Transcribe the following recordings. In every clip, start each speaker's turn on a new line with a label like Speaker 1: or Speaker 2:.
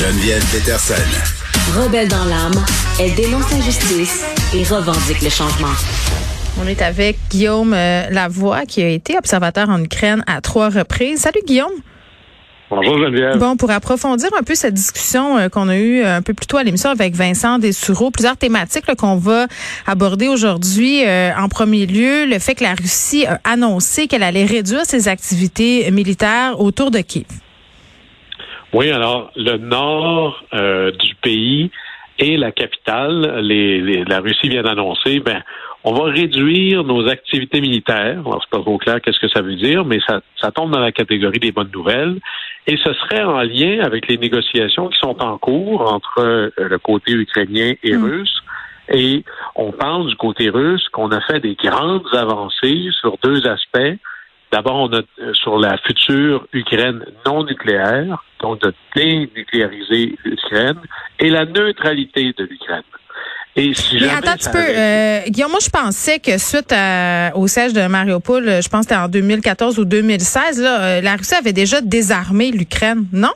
Speaker 1: Geneviève Peterson.
Speaker 2: Rebelle dans l'âme, elle dénonce l'injustice et revendique le changement.
Speaker 3: On est avec Guillaume euh, Lavoie, qui a été observateur en Ukraine à trois reprises. Salut Guillaume.
Speaker 4: Bonjour Geneviève.
Speaker 3: Bon, pour approfondir un peu cette discussion euh, qu'on a eue euh, un peu plus tôt à l'émission avec Vincent Dessureau, plusieurs thématiques qu'on va aborder aujourd'hui. en premier lieu, le fait que la Russie a annoncé qu'elle allait réduire ses activités militaires autour de Kiev.
Speaker 4: Oui, alors le nord du pays et la capitale, les, la Russie vient d'annoncer, ben on va réduire nos activités militaires. Alors, c'est pas trop clair qu'est-ce que ça veut dire, mais ça, ça tombe dans la catégorie des bonnes nouvelles. Et ce serait en lien avec les négociations qui sont en cours entre euh, le côté ukrainien et hmm. russe. Et on parle du côté russe qu'on a fait des grandes avancées sur deux aspects. D'abord, on a euh, sur la future Ukraine non nucléaire, donc de dénucléariser l'Ukraine, et la neutralité de l'Ukraine.
Speaker 3: Et si Mais attends un petit peu, euh, Guillaume, moi je pensais que suite au siège de Mariupol, je pense que c'était en 2014 ou 2016, là, euh, la Russie avait déjà désarmé l'Ukraine, non?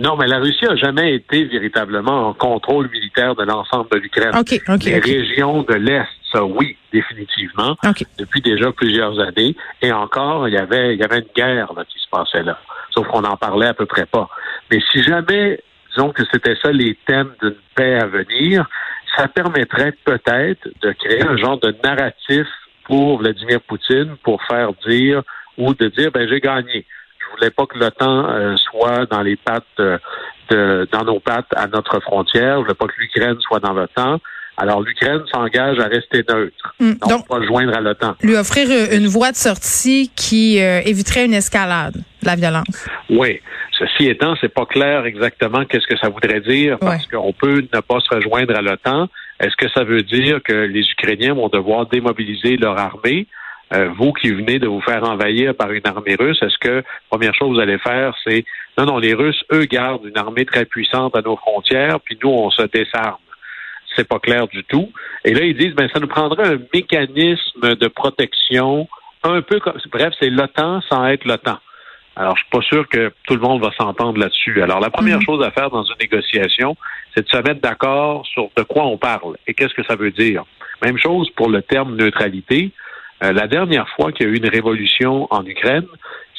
Speaker 4: Non, mais la Russie a jamais été véritablement en contrôle militaire de l'ensemble de l'Ukraine.
Speaker 3: Okay,
Speaker 4: Les régions de l'Est, ça oui, définitivement, depuis déjà plusieurs années. Et encore, il y avait, il y avait une guerre là, qui se passait là. Sauf qu'on n'en parlait à peu près pas. Mais si jamais disons que c'était ça les thèmes d'une paix à venir, ça permettrait peut-être de créer un genre de narratif pour Vladimir Poutine pour faire dire ou de dire ben j'ai gagné. Je voulais pas que l'OTAN euh, soit dans les pattes euh, de, dans nos pattes à notre frontière. Je voulais pas que l'Ukraine soit dans l'OTAN. Alors, l'Ukraine s'engage à rester neutre, hmm. donc, pas joindre à l'OTAN.
Speaker 3: Lui offrir une voie de sortie qui euh, éviterait une escalade de la violence.
Speaker 4: Oui. Ceci étant, c'est pas clair exactement qu'est-ce que ça voudrait dire parce qu'on peut ne pas se rejoindre à l'OTAN. Est-ce que ça veut dire que les Ukrainiens vont devoir démobiliser leur armée? Euh, vous qui venez de vous faire envahir par une armée russe, est-ce que première chose que vous allez faire, c'est non, non, les Russes, eux, gardent une armée très puissante à nos frontières, puis nous, on se désarme c'est pas clair du tout. Et là, ils disent, ben, ça nous prendrait un mécanisme de protection un peu comme, bref, c'est l'OTAN sans être l'OTAN. Alors, je suis pas sûr que tout le monde va s'entendre là-dessus. Alors, la première mhm. chose à faire dans une négociation, c'est de se mettre d'accord sur de quoi on parle et qu'est-ce que ça veut dire. Même chose pour le terme neutralité. Euh, la dernière fois qu'il y a eu une révolution en Ukraine,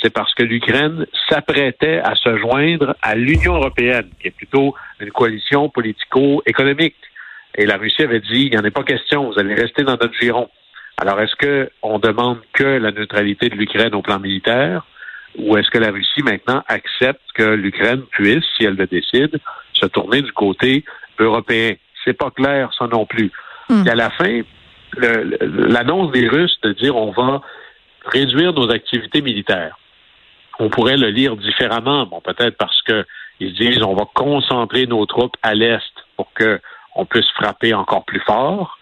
Speaker 4: c'est parce que l'Ukraine s'apprêtait à se joindre à l'Union européenne, qui est plutôt une coalition politico-économique. Et la Russie avait dit, il n'y en a pas question, vous allez rester dans notre giron. Alors, est-ce qu'on demande que la neutralité de l'Ukraine au plan militaire, ou est-ce que la Russie maintenant accepte que l'Ukraine puisse, si elle le décide, se tourner du côté européen? C'est pas clair, ça non plus. Hmm. Et à la fin, l'annonce des Russes de dire on va réduire nos activités militaires. On pourrait le lire différemment, bon, peut-être parce que ils disent on va concentrer nos troupes à l'est pour que on puisse frapper encore plus fort.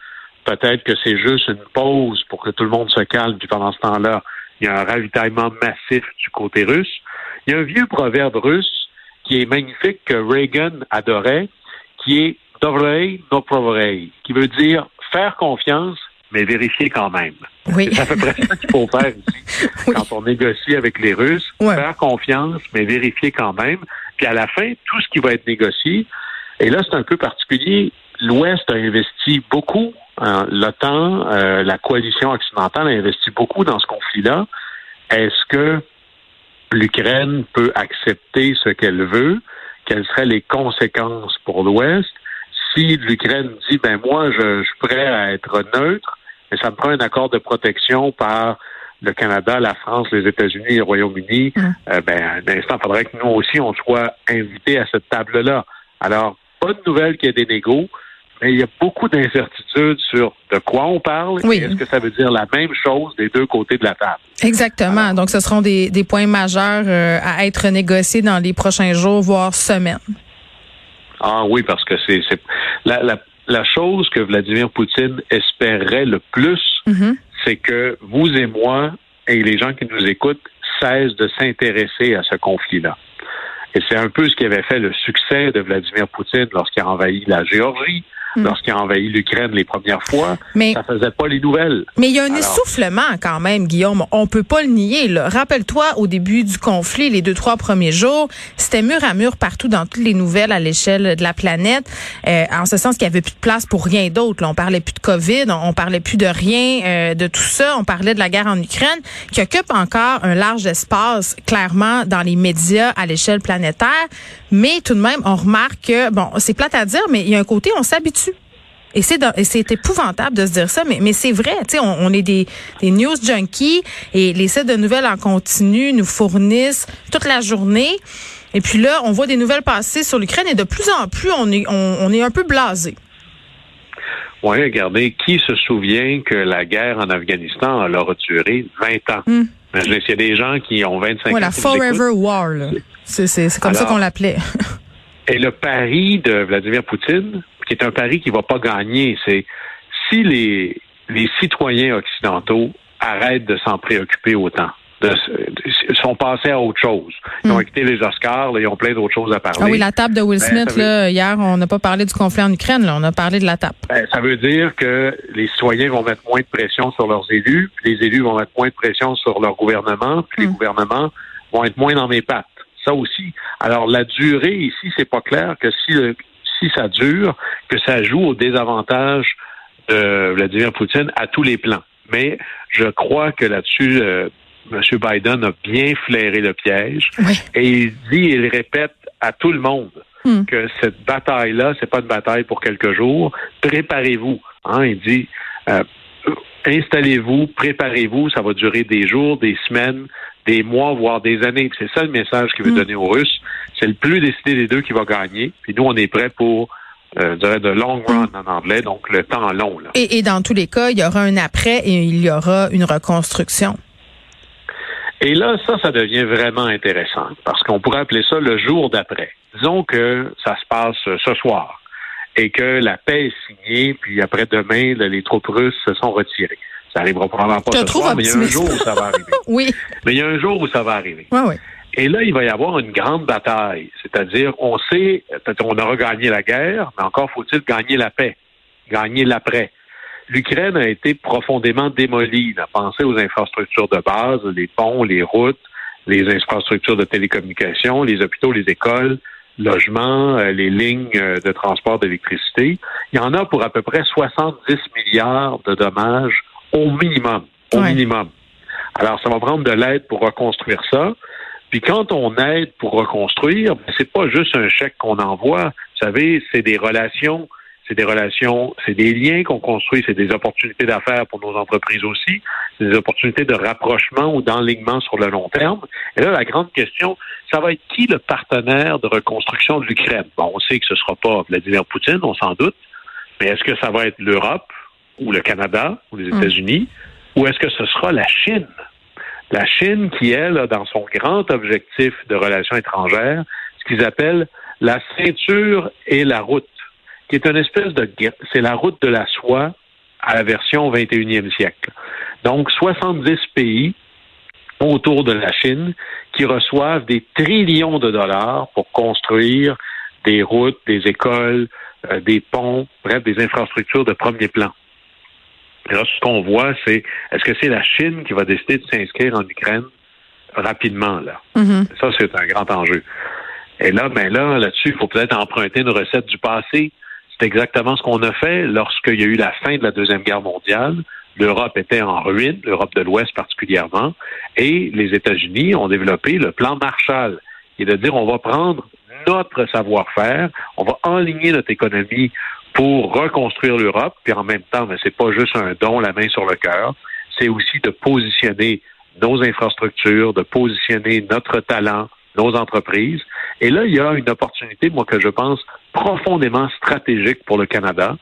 Speaker 4: Peut-être que c'est juste une pause pour que tout le monde se calme, puis pendant ce temps-là, il y a un ravitaillement massif du côté russe. Il y a un vieux proverbe russe qui est magnifique que Reagan adorait, qui est Dovrei no provorei, qui veut dire faire confiance, mais vérifier quand même.
Speaker 3: Oui.
Speaker 4: C'est à peu près ça qu'il faut faire ici quand on négocie avec les Russes. Faire confiance, mais vérifier quand même. Puis à la fin, tout ce qui va être négocié, et là, c'est un peu particulier, l'Ouest a investi beaucoup, hein, l'OTAN, euh, la coalition occidentale a investi beaucoup dans ce conflit-là. Est-ce que l'Ukraine peut accepter ce qu'elle veut? Quelles seraient les conséquences pour l'Ouest? Si l'Ukraine dit, ben moi, je, suis prêt à être neutre, mais ça me prend un accord de protection par le Canada, la France, les États-Unis et le Royaume-Uni, mmh. euh, ben, un instant, il faudrait que nous aussi, on soit invités à cette table-là. Alors, bonne nouvelle qu'il y ait des négos, mais il y a beaucoup d'incertitudes sur de quoi on parle et est-ce que ça veut dire la même chose des deux côtés de la table?
Speaker 3: Exactement. Donc, ce seront des, points majeurs euh, à être négociés dans les prochains jours, voire semaines.
Speaker 4: Ah oui, parce que c'est la, la, chose que Vladimir Poutine espérait le plus, mm-hmm. c'est que vous et moi et les gens qui nous écoutent cessent de s'intéresser à ce conflit-là. Et c'est un peu ce qui avait fait le succès de Vladimir Poutine lorsqu'il a envahi la Géorgie, mm. lorsqu'il a envahi l'Ukraine les premières fois. Mais, ça faisait pas les nouvelles.
Speaker 3: Mais il y a un essoufflement quand même, Guillaume. On peut pas le nier. Rappelle-toi, au début du conflit, les deux, trois premiers jours, c'était mur à mur partout dans toutes les nouvelles à l'échelle de la planète, euh, en ce sens qu'il y avait plus de place pour rien d'autre. On parlait plus de COVID, on, parlait plus de rien euh, de tout ça. On parlait de la guerre en Ukraine, qui occupe encore un large espace, clairement, dans les médias à l'échelle planétaire. Mais tout de même, on remarque que, bon, c'est plate à dire, mais il y a un côté, on s'habitue. Et c'est c'est épouvantable de se dire ça, mais, mais c'est vrai. Tu sais, on, on, est des, des news junkies et les sites de nouvelles en continu nous fournissent toute la journée. Et puis là, on voit des nouvelles passer sur l'Ukraine et de plus en plus, on est, on, est un peu blasé.
Speaker 4: Oui, regardez, qui se souvient que la guerre en Afghanistan a leur duré 20 ans? Hmm. S'il y a des gens qui ont 25 ouais, ans.
Speaker 3: La Forever War, c'est comme ça qu'on l'appelait.
Speaker 4: et le pari de Vladimir Poutine, qui est un pari qui ne va pas gagner, c'est si les, les citoyens occidentaux arrêtent de s'en préoccuper autant, de, sont passés à autre chose. Ils ont hmm. quitté les Oscars, ils ont plein d'autres choses à parler.
Speaker 3: Ah oui, la table de Will ben, Smith, là, hier, on n'a pas parlé du conflit en Ukraine, là, on a parlé de la table.
Speaker 4: Ben, ça veut dire que les citoyens vont mettre moins de pression sur leurs élus, puis les élus vont mettre moins de pression sur leur gouvernement, puis les hmm. gouvernements vont être moins dans mes pattes. Ça aussi. Alors, la durée ici, c'est pas clair que si, si ça dure, que ça joue au désavantage de Vladimir Poutine à tous les plans. Mais je crois que là-dessus, euh, M. Biden a bien flairé le piège et il dit, il répète à tout le monde hmm. que cette bataille-là, c'est pas une bataille pour quelques jours. Préparez-vous. Hein, il dit, euh, installez-vous, préparez-vous. Ça va durer des jours, des semaines, des mois, voire des années. C'est ça le message qu'il veut hmm. donner aux Russes. C'est le plus décidé des deux qui va gagner. Puis nous, on est prêts pour euh, de long run en anglais, donc le temps long. Là.
Speaker 3: Et, et, dans tous les cas, il y aura un après et il y aura une reconstruction.
Speaker 4: Et là, ça, ça devient vraiment intéressant parce qu'on pourrait appeler ça le jour d'après. Disons que ça se passe ce soir et que la paix est signée, puis après demain, les troupes russes se sont retirées. Ça arrivera probablement pas ce soir, mais il y a un jour où ça va arriver.
Speaker 3: oui.
Speaker 4: Mais il y a un jour où ça va arriver.
Speaker 3: Oui, oui.
Speaker 4: Et là, il va y avoir une grande bataille. C'est-à-dire, on sait, on aura gagné la guerre, mais encore faut-il gagner la paix, gagner l'après l'Ukraine a été profondément démolie. a pensé aux infrastructures de base, les ponts, les routes, les infrastructures de télécommunications, les hôpitaux, les écoles, logements, euh, les lignes euh, de transport d'électricité. Il y en a pour à peu près 70 milliards de dommages au minimum. Au minimum. Alors, ça va prendre de l'aide pour reconstruire ça. Puis quand on aide pour reconstruire, ben, c'est pas juste un chèque qu'on envoie. Vous savez, c'est des relations c'est des relations, c'est des liens qu'on construit, c'est des opportunités d'affaires pour nos entreprises aussi, c'est des opportunités de rapprochement ou d'enlignement sur le long terme. Et là, la grande question, ça va être qui le partenaire de reconstruction de l'Ukraine? Bon, on sait que ce ne sera pas Vladimir Poutine, on s'en doute, mais est-ce que ça va être l'Europe ou le Canada ou les hum. États-Unis? Ou est-ce que ce sera la Chine? La Chine qui, elle, a dans son grand objectif de relations étrangères, ce qu'ils appellent la ceinture et la route qui est une espèce de c'est la route de la soie à la version 21e siècle. Donc 70 pays autour de la Chine qui reçoivent des trillions de dollars pour construire des routes, des écoles, euh, des ponts, bref, des infrastructures de premier plan. Et là, ce qu'on voit, c'est est-ce que c'est la Chine qui va décider de s'inscrire en Ukraine rapidement là? Mm-hmm. Ça, c'est un grand enjeu. Et là, ben là, là-dessus, il faut peut-être emprunter une recette du passé. C'est exactement ce qu'on a fait lorsqu'il y a eu la fin de la Deuxième Guerre mondiale. L'Europe était en ruine, l'Europe de l'Ouest particulièrement, et les États-Unis ont développé le plan Marshall, est de dire on va prendre notre savoir-faire, on va enligner notre économie pour reconstruire l'Europe, puis en même temps, mais c'est pas juste un don, la main sur le cœur, c'est aussi de positionner nos infrastructures, de positionner notre talent, nos entreprises. Et là, il y a une opportunité, moi, que je pense profondément stratégique pour le Canada,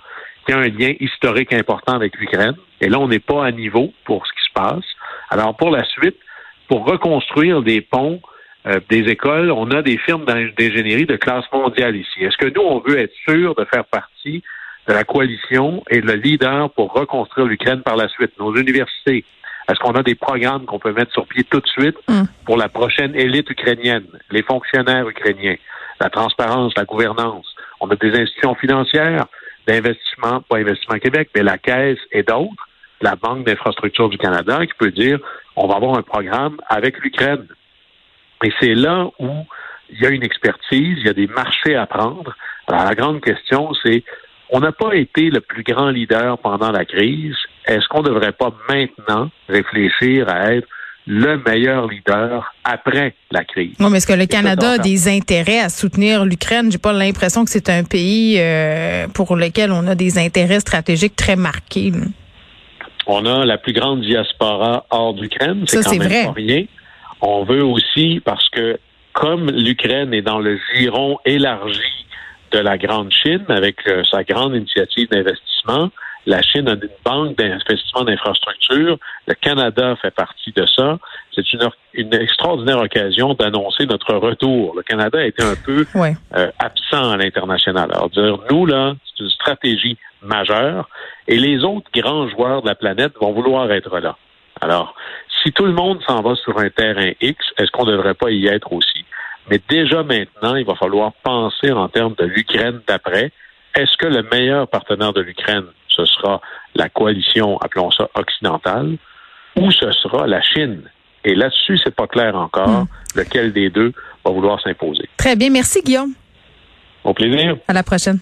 Speaker 4: qui a un lien historique important avec l'Ukraine. Et là, on n'est pas à niveau pour ce qui se passe. Alors, pour la suite, pour reconstruire des ponts, euh, des écoles, on a des firmes d'ingénierie de classe mondiale ici. Est-ce que nous, on veut être sûr de faire partie de la coalition et le leader pour reconstruire l'Ukraine par la suite? Nos universités, est-ce qu'on a des programmes qu'on peut mettre sur pied tout de suite mm. pour la prochaine élite ukrainienne, les fonctionnaires ukrainiens, la transparence, la gouvernance? On a des institutions financières, d'investissement, pas Investissement Québec, mais la Caisse et d'autres, la Banque d'infrastructure du Canada, qui peut dire on va avoir un programme avec l'Ukraine. Et c'est là où il y a une expertise, il y a des marchés à prendre. Alors, la grande question, c'est on n'a pas été le plus grand leader pendant la crise. Est-ce qu'on ne devrait pas maintenant réfléchir à être le meilleur leader après la crise?
Speaker 3: Oui, mais est-ce que le Canada a des intérêts à soutenir l'Ukraine? J'ai pas l'impression que c'est un pays euh, pour lequel on a des intérêts stratégiques très marqués.
Speaker 4: On a la plus grande diaspora hors d'Ukraine. C'est quand même vrai. pas rien. On veut aussi, parce que comme l'Ukraine est dans le giron élargi de la Grande Chine, avec euh, sa grande initiative d'investissement, la Chine a une banque d'investissement d'infrastructures. Le Canada fait partie de ça. C'est une, une extraordinaire occasion d'annoncer notre retour. Le Canada a été un peu euh, absent à l'international. Alors dire, nous, là, c'est une stratégie majeure et les autres grands joueurs de la planète vont vouloir être là. Alors, si tout le monde s'en va sur un terrain X, est-ce qu'on ne devrait pas y être aussi? Mais déjà maintenant, il va falloir penser en termes de l'Ukraine d'après. Est-ce que le meilleur partenaire de l'Ukraine, ce sera la coalition, appelons ça occidentale, ou ce sera la Chine. Et là-dessus, c'est pas clair encore hmm. lequel des deux va vouloir s'imposer.
Speaker 3: Très bien. Merci, Guillaume.
Speaker 4: Au plaisir.
Speaker 3: À la prochaine.